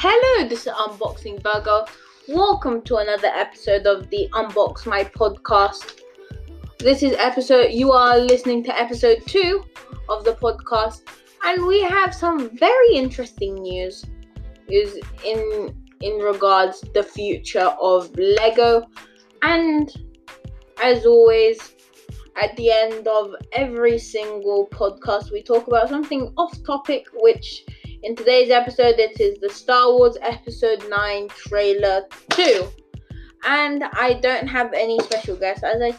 Hello, this is Unboxing Burger. Welcome to another episode of the Unbox My podcast. This is episode, you are listening to episode two of the podcast, and we have some very interesting news is in in regards the future of Lego and as always at the end of every single podcast we talk about something off topic which in today's episode it is the Star Wars episode 9 trailer 2 and I don't have any special guests. As I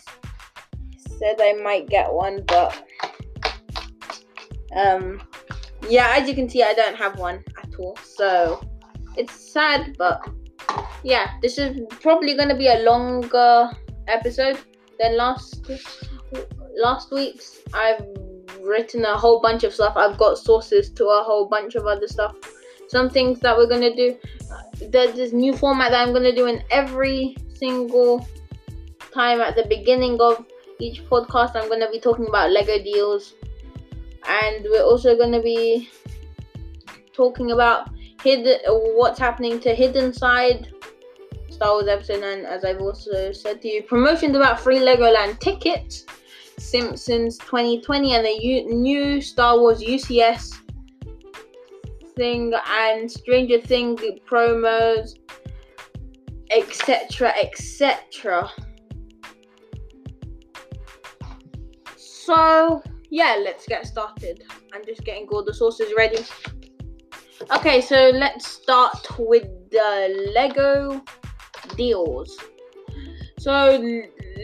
said I might get one but um yeah as you can see I don't have one at all. So it's sad, but yeah, this is probably gonna be a longer episode than last last week's. I've written a whole bunch of stuff. I've got sources to a whole bunch of other stuff. Some things that we're gonna do. Uh, there's this new format that I'm gonna do in every single time at the beginning of each podcast. I'm gonna be talking about Lego deals, and we're also gonna be talking about hidden what's happening to Hidden Side, Star Wars Episode 9, as I've also said to you. Promotions about free Legoland tickets, Simpsons 2020, and the new Star Wars UCS thing, and Stranger Things promos, etc. etc. So, yeah, let's get started. I'm just getting all the sources ready. Okay, so let's start with the Lego deals. So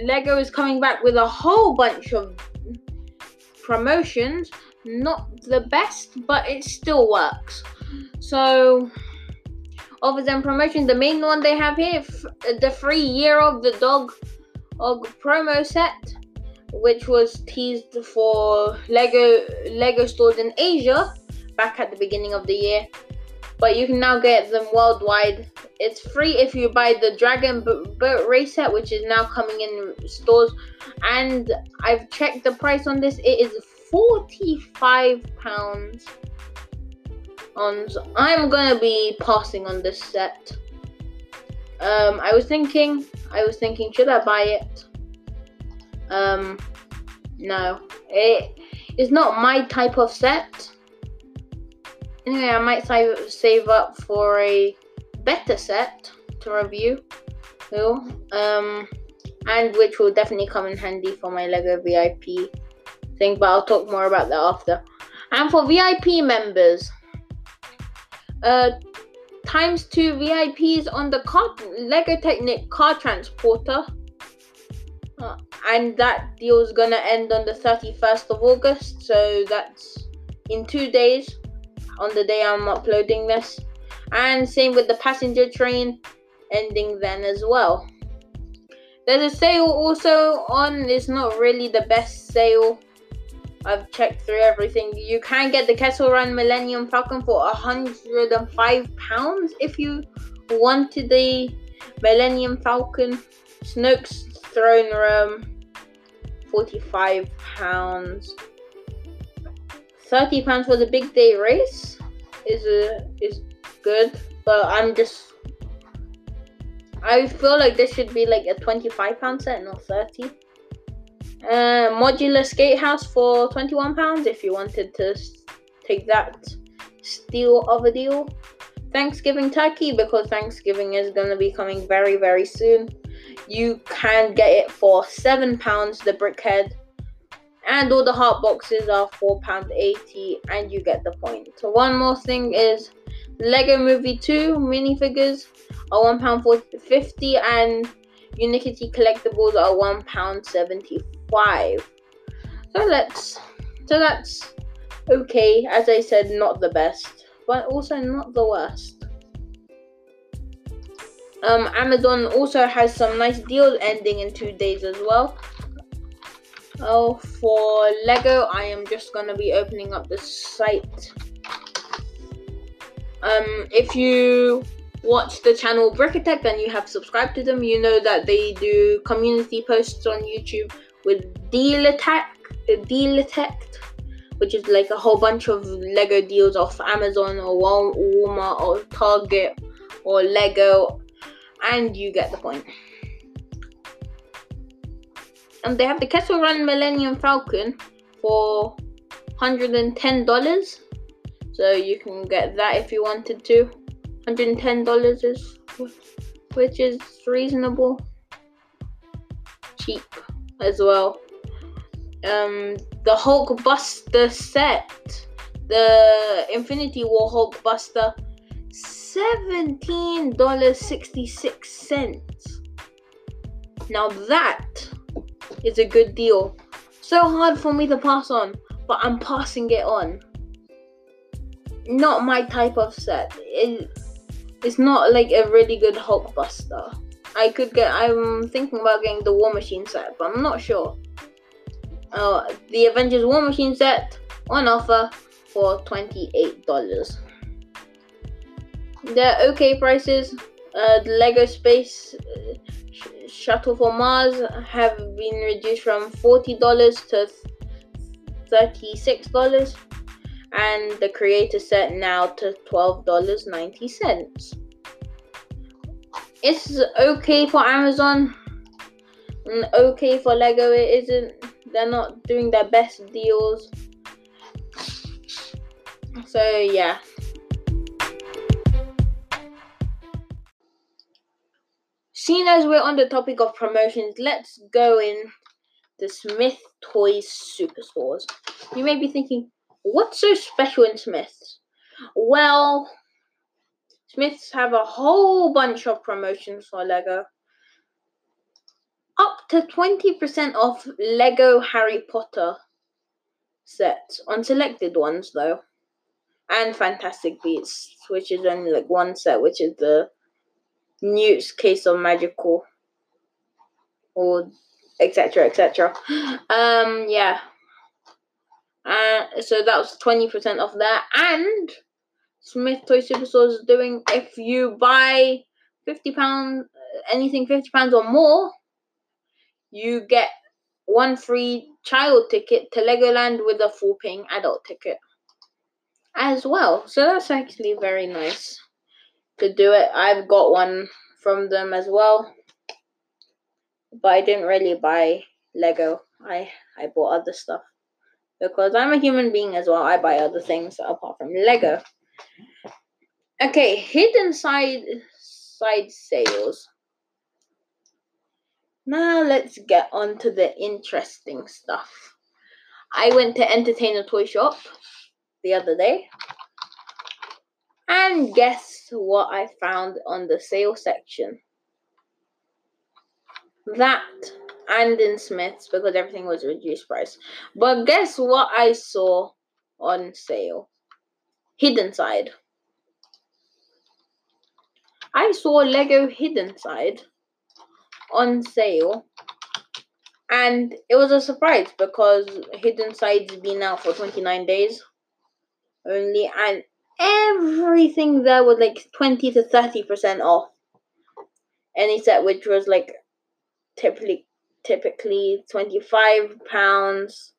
Lego is coming back with a whole bunch of promotions. Not the best, but it still works. So other than promotions, the main one they have here, the free year of the dog dog promo set, which was teased for Lego Lego stores in Asia back at the beginning of the year. But you can now get them worldwide. It's free if you buy the Dragon Boat Race set, which is now coming in stores. And I've checked the price on this. It is forty-five pounds. On so I'm gonna be passing on this set. Um, I was thinking, I was thinking, should I buy it? Um, no, it is not my type of set. Anyway, I might save, save up for a better set to review. Um, and which will definitely come in handy for my Lego VIP thing, but I'll talk more about that after. And for VIP members, uh, times two VIPs on the car Lego Technic car transporter. Uh, and that deal is gonna end on the 31st of August, so that's in two days on the day I'm uploading this. And same with the passenger train ending then as well. There's a sale also on, it's not really the best sale. I've checked through everything. You can get the Kessel Run Millennium Falcon for 105 pounds if you wanted the Millennium Falcon. Snoke's Throne Room, 45 pounds. 30 pounds for the big day race is a, is good, but I'm just I feel like this should be like a 25 pound set, not 30. Uh, modular skate house for 21 pounds if you wanted to take that steal of a deal. Thanksgiving turkey because Thanksgiving is going to be coming very very soon. You can get it for seven pounds. The brickhead and all the heart boxes are £4.80 and you get the point. So one more thing is Lego Movie 2 minifigures are £1.50 and Unikitty collectibles are £1.75. So let's so that's okay, as I said, not the best, but also not the worst. Um, Amazon also has some nice deals ending in two days as well. Oh, for Lego, I am just gonna be opening up the site. Um, if you watch the channel Brickatech and you have subscribed to them, you know that they do community posts on YouTube with deal attack, deal detect, which is like a whole bunch of Lego deals off Amazon or Walmart or Target or Lego, and you get the point. And they have the Kessel Run Millennium Falcon for $110. So you can get that if you wanted to. $110 is which is reasonable. Cheap as well. Um the Hulk Buster set. The Infinity War Hulk Buster $17.66. Now that is a good deal. So hard for me to pass on, but I'm passing it on. Not my type of set. It, it's not like a really good Hulkbuster. I could get. I'm thinking about getting the War Machine set, but I'm not sure. Uh, the Avengers War Machine set on offer for twenty-eight dollars. They're okay prices. Uh, the Lego Space uh, Shuttle for Mars have been reduced from forty dollars to thirty-six dollars and the creator set now to $12.90. It's okay for Amazon and okay for Lego. It isn't, they're not doing their best deals. So, yeah. Seeing as we're on the topic of promotions, let's go in the Smyths Toys Superstores. You may be thinking, What's so special in Smyths? Well, Smyths have a whole bunch of promotions for Lego. Up to 20% off Lego Harry Potter sets on selected ones, though. And Fantastic Beasts, which is only like one set, which is the Newt's Case of Magical, or etc. etc. Um, yeah. Uh, so that was 20% off there. And Smyths Toy Superstore is doing if you buy £50, anything £50 or more, you get one free child ticket to Legoland with a full paying adult ticket as well. So that's actually very nice to do it. I've got one from them as well. But I didn't really buy Lego. I I bought other stuff because I'm a human being as well. I buy other things apart from Lego. Okay, hidden side side sales. Now let's get on to the interesting stuff. I went to Entertainer toy shop the other day. And guess what I found on the sale section? That and in Smyths because everything was reduced price. But guess what I saw on sale? Hidden Side. I saw Lego Hidden Side on sale. And it was a surprise because Hidden Side's been out for 29 days only. And everything there was like 20 to 30% off. Any set which was like typically typically 25 pounds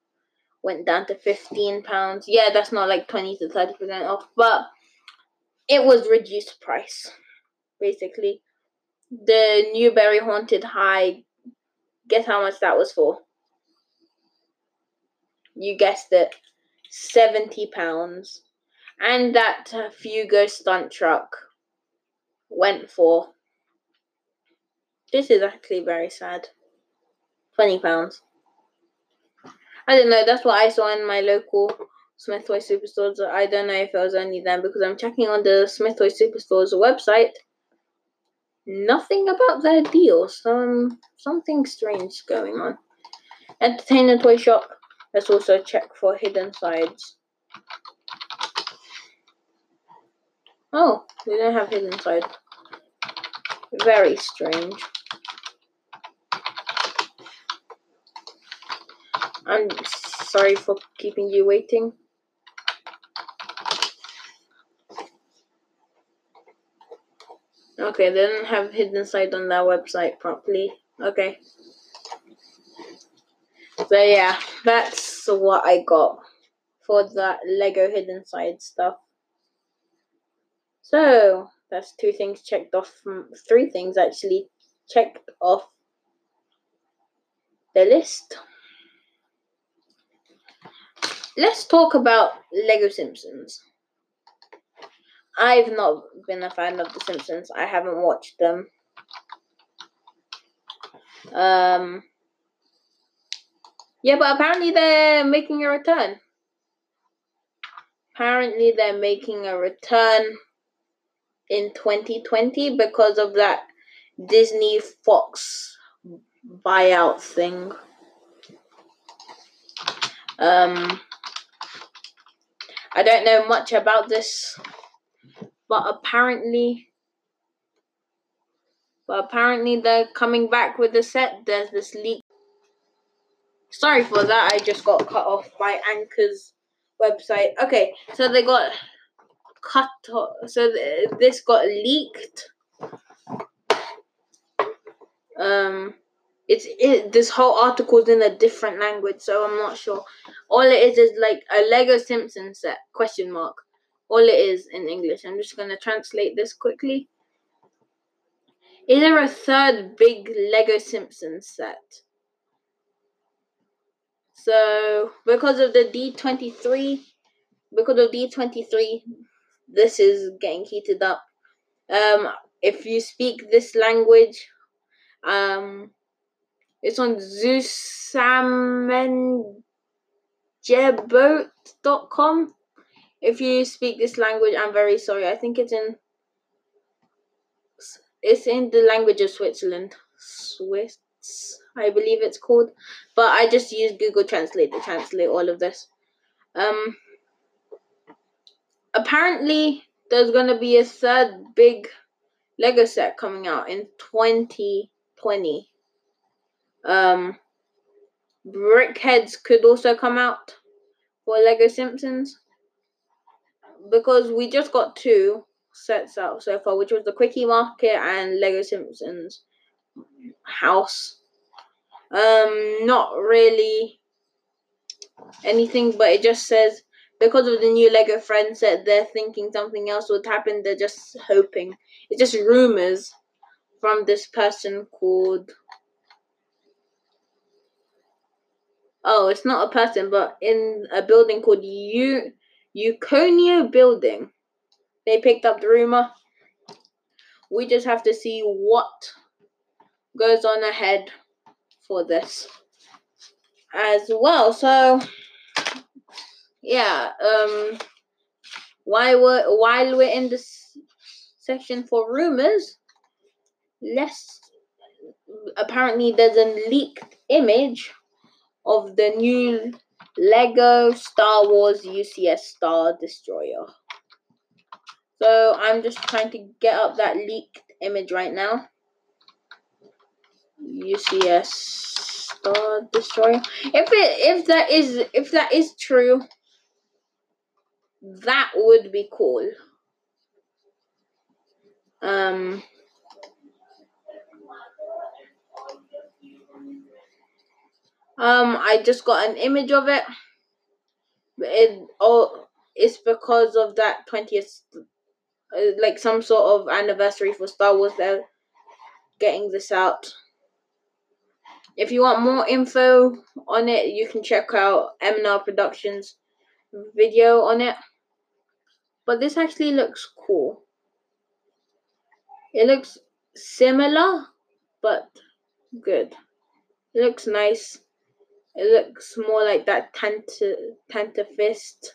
went down to 15 pounds. Yeah that's not like 20 to 30 percent off but it was reduced price basically. The newbury haunted high guess how much that was for? You guessed it 70 pounds and that fugo stunt truck went for this is actually very sad twenty pounds. I don't know. That's what I saw in my local Smyths Toy Superstores. I don't know if it was only them because I'm checking on the Smyths Toy Superstores website. Nothing about their deals. Some something strange going on. Entertainer Toy Shop. Let's also check for hidden sides. Oh, we don't have hidden side. Very strange. I'm sorry for keeping you waiting. Okay, they didn't have hidden side on that website properly. Okay. So yeah, that's what I got for that Lego Hidden Side stuff. So that's two things checked off from three things actually checked off the list. Let's talk about Lego Simpsons. I've not been a fan of The Simpsons. I haven't watched them. Um, yeah, but apparently they're making a return. Apparently they're making a return in 2020 because of that Disney Fox buyout thing. Um, I don't know much about this, but apparently, but apparently they're coming back with the set. There's this leak. Sorry for that. I just got cut off by Anchor's website. Okay, so they got cut. So th- this got leaked. Um, it's it. This whole article is in a different language, so I'm not sure. All it is is like a Lego Simpson set question mark. All it is in English. I'm just gonna translate this quickly. Is there a third big Lego Simpsons set? So because of the D23, because of D23, this is getting heated up. Um, if you speak this language, um, it's on ZeusSamenjeboat.com. If you speak this language, I'm very sorry. I think it's in it's in the language of Switzerland. Swiss, I believe it's called. But I just use Google Translate to translate all of this. Um apparently there's gonna be a third big Lego set coming out in 2020. Um, Brickheads could also come out for Lego Simpsons because we just got two sets out so far, which was the Kwik-E-Mart and Lego Simpsons House. Um, not really anything, but it just says because of the new Lego Friends set, they're thinking something else would happen. They're just hoping. It's just rumors from this person called. Oh, it's not a person, but in a building called U Euconio Building. They picked up the rumor. We just have to see what goes on ahead for this as well. So yeah, um, while we're while we're in this section for rumors, let's apparently there's a leaked image of the new Lego Star Wars UCS Star Destroyer. So I'm just trying to get up that leaked image right now. UCS Star Destroyer. If it if that is if that is true, that would be cool. Um, um, I just got an image of it. It oh, it's because of that twentieth, uh, like some sort of anniversary for Star Wars. They're getting this out. If you want more info on it, you can check out MNR Productions video on it. But this actually looks cool. It looks similar, but good. It looks nice. It looks more like that Tanta, Fist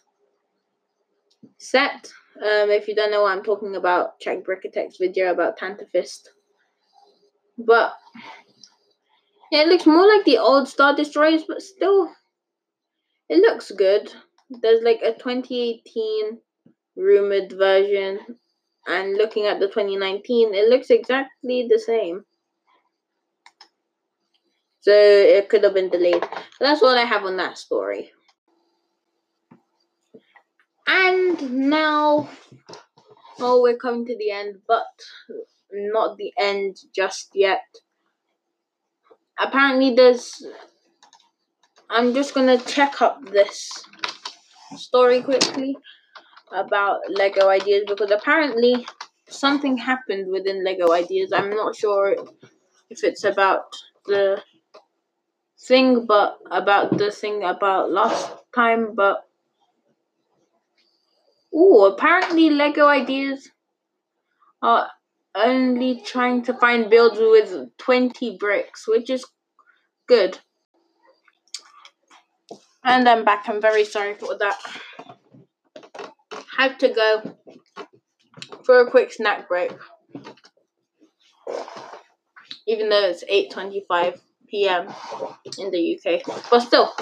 set. Um, if you don't know what I'm talking about, check Brickatech's video about Tantive. But it looks more like the old Star Destroyers, but still, it looks good. There's like a 2018 rumored version and looking at the 2019 it looks exactly the same. So it could have been delayed. That's all i have on that story. And now oh we're coming to the end but not the end just yet. Apparently there's i'm just gonna check up this story quickly about Lego ideas because apparently something happened within Lego ideas. I'm not sure if it's about the thing, but about the thing about last time, but. Oh, apparently Lego ideas are only trying to find builds with 20 bricks, which is good. And I'm back. I'm very sorry for that. Had to go for a quick snack break. Even though it's 8:25 p.m. in the UK, but still.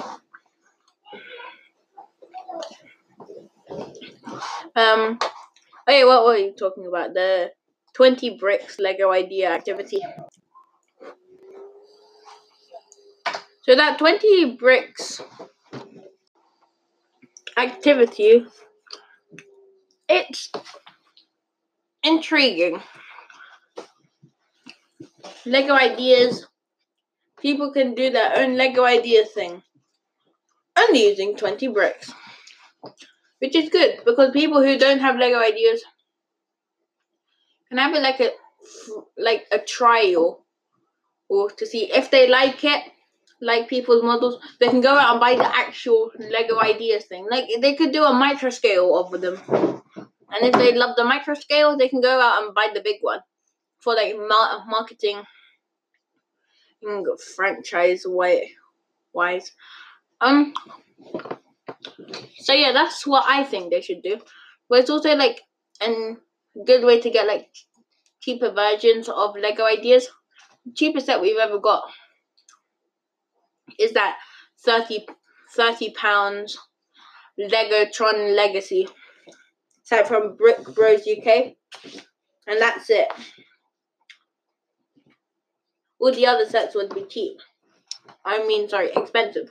Um. Hey, what were you talking about? The 20 bricks Lego idea activity. So that 20 bricks activity, it's intriguing. Lego ideas, people can do their own Lego idea thing. Only using 20 bricks. Which is good because people who don't have Lego ideas can have it like a like a trial or to see if they like it like people's models they can go out and buy the actual lego ideas thing like they could do a micro scale of them and if they love the micro scale they can go out and buy the big one for like ma- marketing franchise way wise. Um so yeah that's what i think they should do. But it's also like an good way to get like cheaper versions of Lego ideas. The cheapest that we've ever got is that 30, 30 pounds Lego Tron Legacy set from Brick Bros UK, and that's it. All the other sets would be cheap. I mean, sorry, expensive.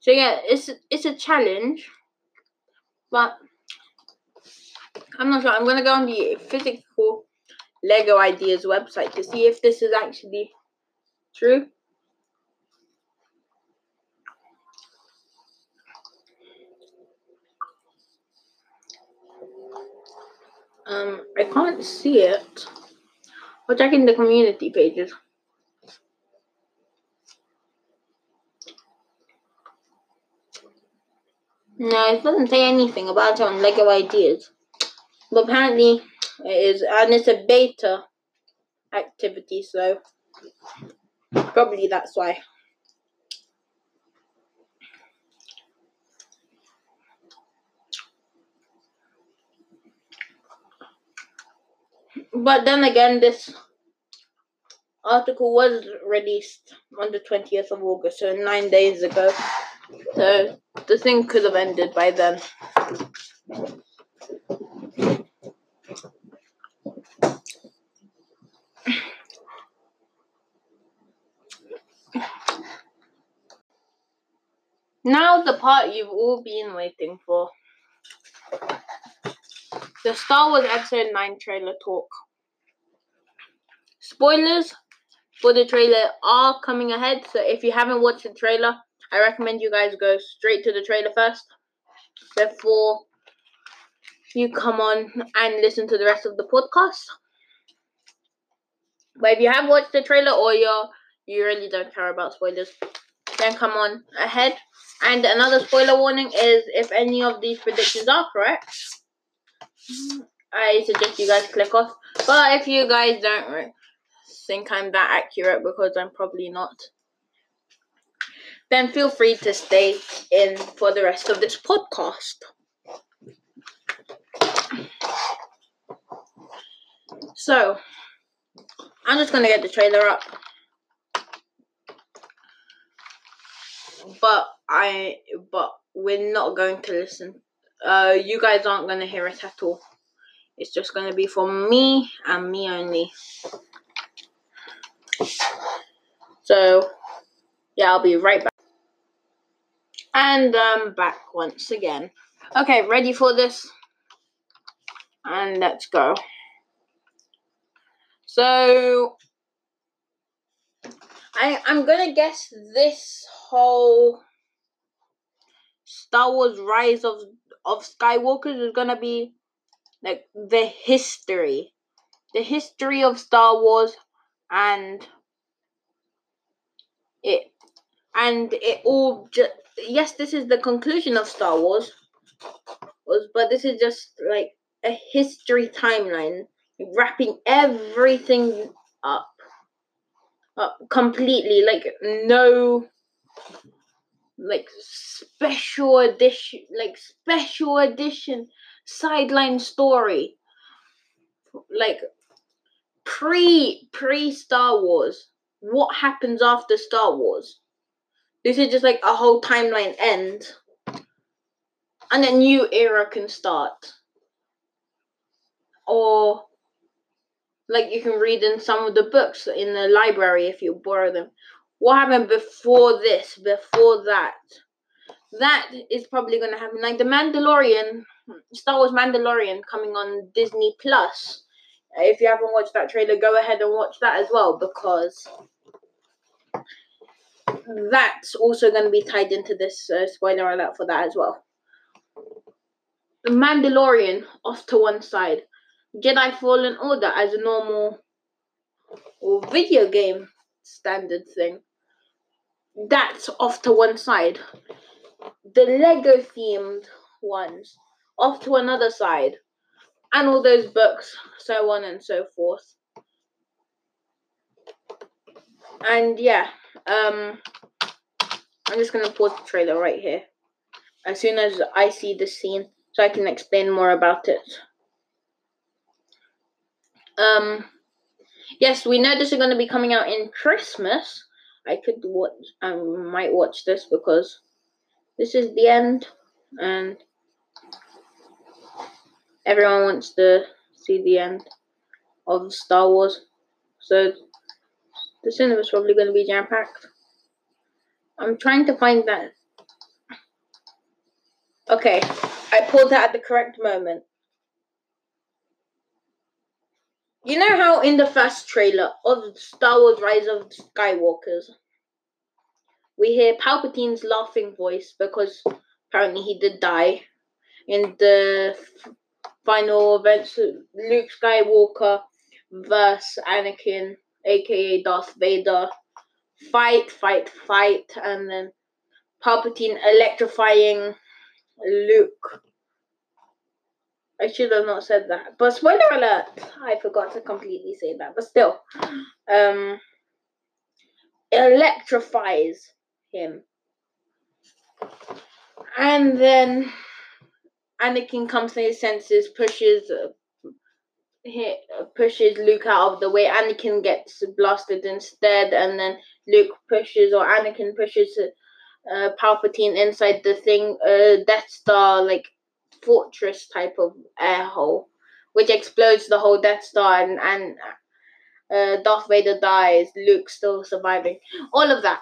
So yeah, it's it's a challenge, but I'm not sure. I'm gonna go on the physical Lego Ideas website to see if this is actually true. Um, I can't see it. I'll check in the community pages. No, it doesn't say anything about it on Lego Ideas. But apparently it is, and it's a beta activity, so probably that's why. But then again, this article was released on the 20th of August, so nine days ago. So the thing could have ended by then. Now the part you've all been waiting for. The Star Wars Episode 9 trailer talk. Spoilers for the trailer are coming ahead, so if you haven't watched the trailer, I recommend you guys go straight to the trailer first before you come on and listen to the rest of the podcast. But if you have watched the trailer or you're you really don't care about spoilers, then come on ahead. And another spoiler warning is if any of these predictions are correct, I suggest you guys click off. But if you guys don't think I'm that accurate, because I'm probably not, then feel free to stay in for the rest of this podcast. So, I'm just gonna get the trailer up. but I but we're not going to listen. Uh, you guys aren't gonna hear it at all. It's just gonna be for me and me only. So yeah, I'll be right back. And I'm back once again. Okay, ready for this? And let's go. So I I'm gonna guess this whole Star Wars Rise of of Skywalker is gonna be like the history, the history of Star Wars, and it and it all just yes, this is the conclusion of Star Wars, but this is just like a history timeline, wrapping everything up, up completely, like no like special edition like special edition sideline story. Like pre pre Star Wars what happens after Star Wars this is just like a whole timeline end and a new era can start or like you can read in some of the books in the library if you borrow them what happened before this, before that. That is probably going to happen. Like the Mandalorian, Star Wars Mandalorian coming on Disney Plus. If you haven't watched that trailer, go ahead and watch that as well because that's also going to be tied into this uh, spoiler alert for that as well. The Mandalorian off to one side. Jedi Fallen Order as a normal or video game standard thing that's off to one side. The Lego themed ones off to another side. And all those books, so on and so forth. And yeah, um I'm just gonna pause the trailer right here. As soon as I see the scene so I can explain more about it. Um yes, we know this is gonna be coming out in Christmas. I could watch. I might watch this because this is the end, and everyone wants to see the end of Star Wars. So the cinema's probably going to be jam packed. I'm trying to find that. Okay, I pulled that at the correct moment. You know how in the first trailer of Star Wars Rise of Skywalkers, we hear Palpatine's laughing voice because apparently he did die in the final events. Luke Skywalker versus Anakin, aka Darth Vader, fight, fight, fight, and then Palpatine electrifying Luke I should have not said that. But spoiler alert, I forgot to completely say that. But still, um, electrifies him. And then Anakin comes to his senses, pushes uh, hit, pushes Luke out of the way. Anakin gets blasted instead, and then Luke pushes or Anakin pushes uh, Palpatine inside the thing, uh, Death Star, like fortress type of air hole, which explodes the whole Death Star, and, and uh, Darth Vader dies, Luke still surviving. All of that.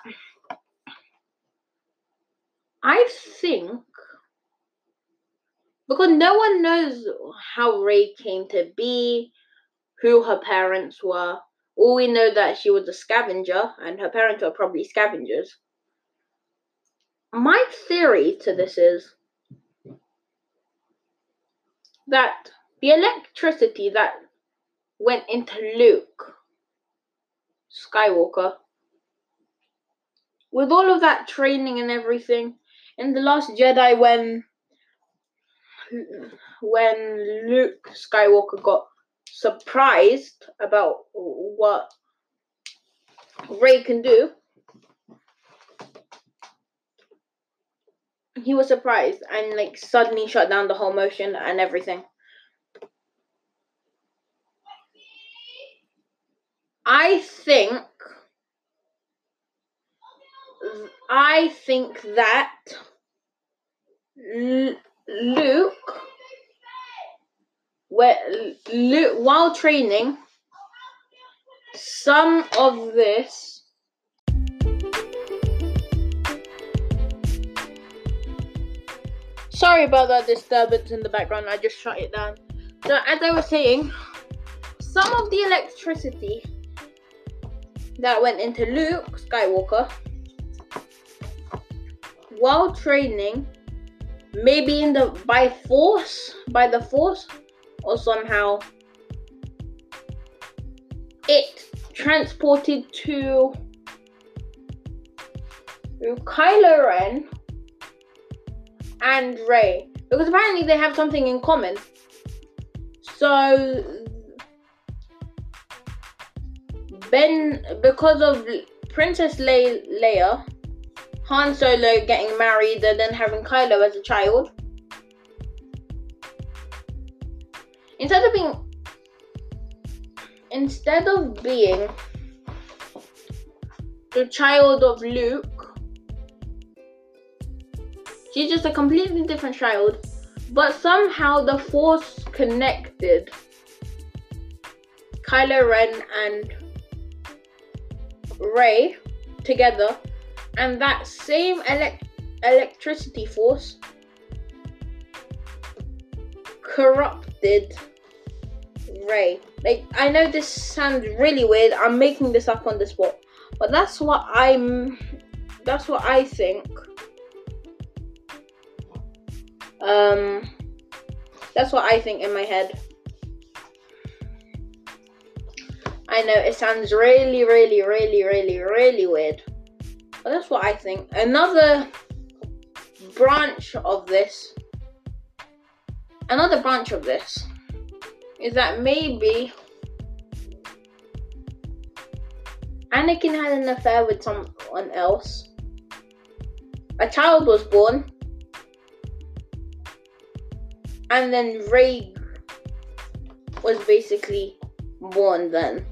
I think because no one knows how Rey came to be, who her parents were. All we know that she was a scavenger, and her parents were probably scavengers. My theory to this is that the electricity that went into Luke Skywalker, with all of that training and everything, in the Last Jedi, when when Luke Skywalker got surprised about what Rey can do, he was surprised and like suddenly shut down the whole motion and everything. I think I think that Luke where Luke while training some of this Sorry about that disturbance in the background, I just shut it down. So, as I was saying, some of the electricity that went into Luke Skywalker while training maybe in the by force, by the force, or somehow it transported to Kylo Ren and Rey because apparently they have something in common. So Ben, because of Princess Le- Leia, Han Solo getting married and then having Kylo as a child, instead of being instead of being the child of Luke, she's just a completely different child. But somehow the Force connected Kylo Ren and Rey together, and that same elect- electricity force corrupted Rey. Like I know this sounds really weird. I'm making this up on the spot, but that's what I'm. That's what I think. Um, that's what I think in my head. I know it sounds really, really, really, really, really weird, but that's what I think. Another branch of this, another branch of this is that maybe Anakin had an affair with someone else. A child was born. And then Rey was basically born then.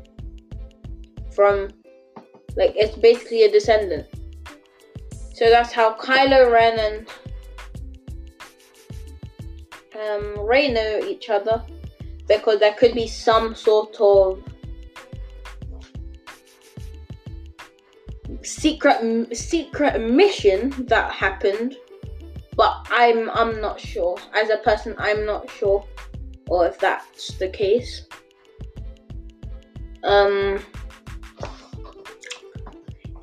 From, like, it's basically a descendant. So that's how Kylo Ren and um, Rey know each other. Because there could be some sort of secret secret mission that happened. But i'm i'm not sure. As a person i'm not sure or if that's the case. Um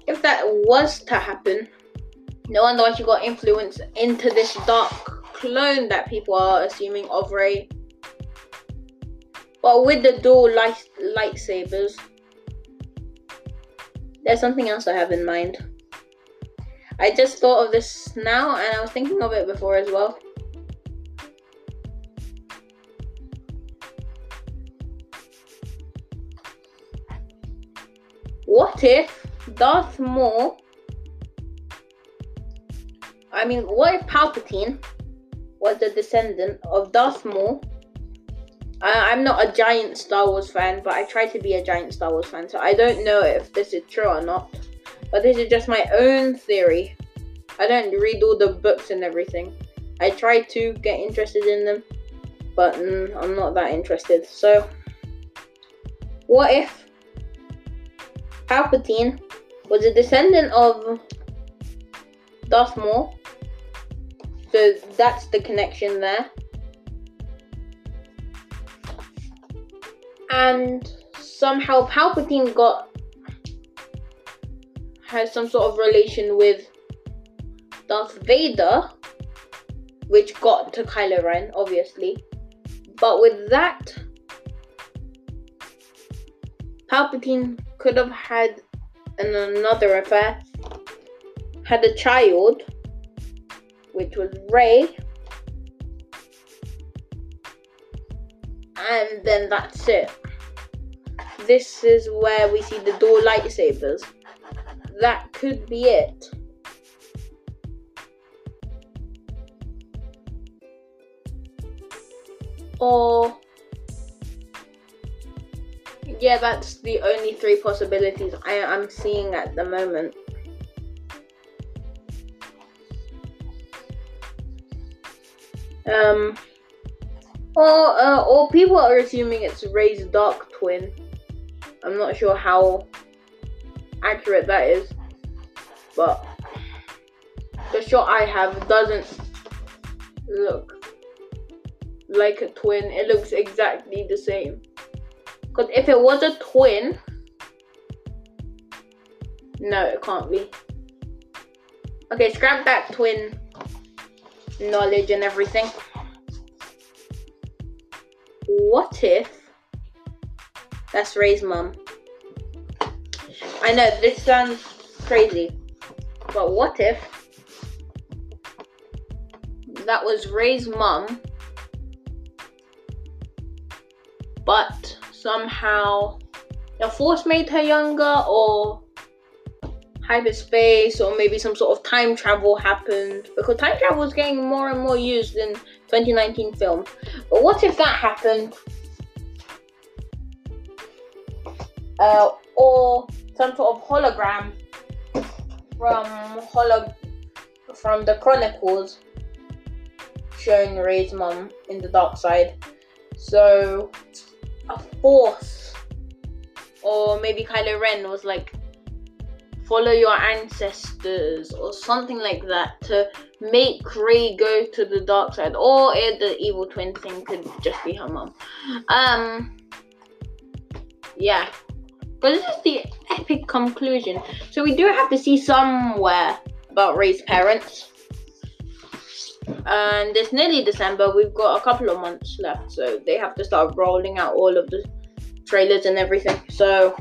if that was to happen no wonder why she got influenced into this dark clone that people are assuming of Rey but with the dual light lightsabers, there's something else I have in mind. I just thought of this now, and I was thinking of it before as well. What if Darth Maul? I mean, what if Palpatine was the descendant of Darth Maul? I, am not a giant Star Wars fan, but I try to be a giant Star Wars fan, so I don't know if this is true or not. But this is just my own theory. I don't read all the books and everything. I try to get interested in them, but mm, I'm not that interested. So, what if Palpatine was a descendant of Darth Maul? So that's the connection there. and somehow Palpatine got has some sort of relation with Darth Vader, which got to Kylo Ren, obviously. But with that, Palpatine could have had an, another affair, had a child, which was Rey, and then that's it. This is where we see the door lightsabers. That could be it. Or yeah, that's the only three possibilities I am seeing at the moment. Um, or uh, or people are assuming it's Rey's dark twin. I'm not sure how accurate that is, but the shot I have doesn't look like a twin. It looks exactly the same. Because if it was a twin, no, it can't be. Okay, scrap that twin knowledge and everything. What if that's Rey's mum? I know this sounds crazy, but what if that was Rey's mum, but somehow the force made her younger, or hyperspace, or maybe some sort of time travel happened because time travel is getting more and more used in 2019 film. But what if that happened? Uh, or some sort of hologram from holo from the Chronicles showing Rey's mom in the dark side. So a force or maybe Kylo Ren was like follow your ancestors or something like that to make Rey go to the dark side or the evil twin thing could just be her mom. Um yeah. But this is the epic conclusion. So we do have to see somewhere about Rey's parents. And it's nearly December. We've got a couple of months left, so they have to start rolling out all of the trailers and everything. So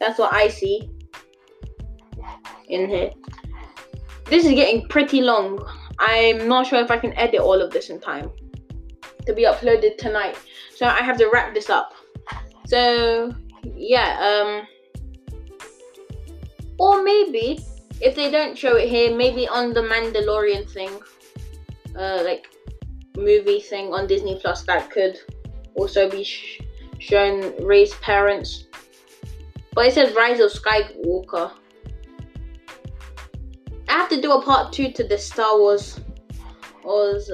that's what I see in here. This is getting pretty long. I'm not sure if I can edit all of this in time to be uploaded tonight. So I have to wrap this up. So yeah, um or maybe if they don't show it here, maybe on the Mandalorian thing, uh, like movie thing on Disney Plus, that could also be sh- shown Rey's parents. But it says Rise of Skywalker. I have to do a part two to the Star Wars Wars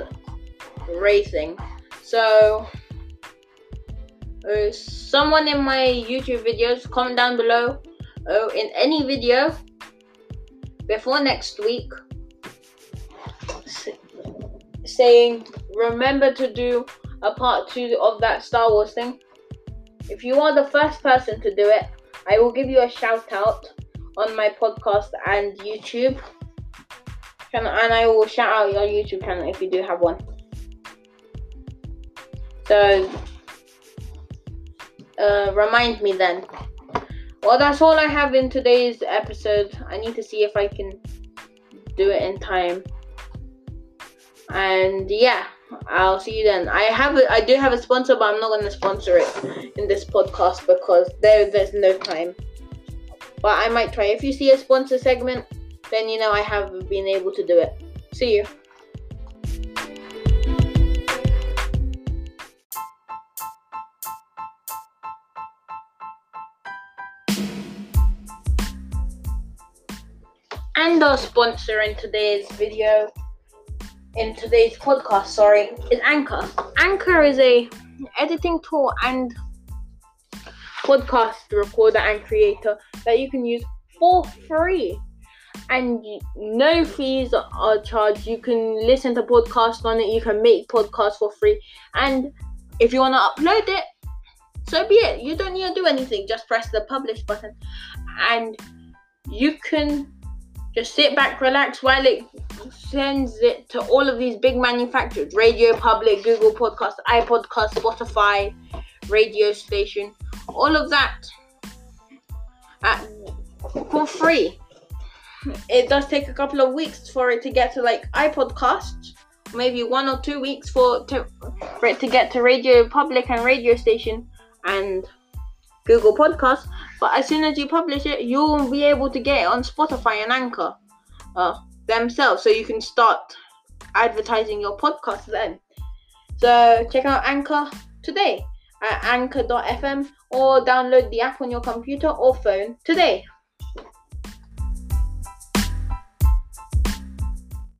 Rey thing. So, uh, someone in my YouTube videos, comment down below oh, in any video before next week saying remember to do a part two of that Star Wars thing. If you are the first person to do it, I will give you a shout out on my podcast and YouTube channel, and I will shout out your YouTube channel if you do have one. So, uh, remind me then. Well, that's all I have in today's episode. I need to see if I can do it in time. And yeah, I'll see you then. I have a, I do have a sponsor, but I'm not going to sponsor it in this podcast because there there's no time. But I might try. If you see a sponsor segment, then you know I have been able to do it. See you. And our sponsor in today's video, in today's podcast, sorry, is Anchor. Anchor is a editing tool and podcast recorder and creator that you can use for free. And no fees are charged. You can listen to podcasts on it. You can make podcasts for free. And if you want to upload it, so be it. You don't need to do anything. Just press the publish button, and you can just sit back, relax while it sends it to all of these big manufacturers Radio Public, Google Podcast, iPodcast, Spotify, radio station, all of that at, for free. It does take a couple of weeks for it to get to like iPodcast, maybe one or two weeks for, to, for it to get to Radio Public and radio station and Google Podcast. But as soon as you publish it, you'll be able to get it on Spotify and Anchor uh, themselves, so you can start advertising your podcast then. So check out Anchor today at anchor.fm or download the app on your computer or phone today.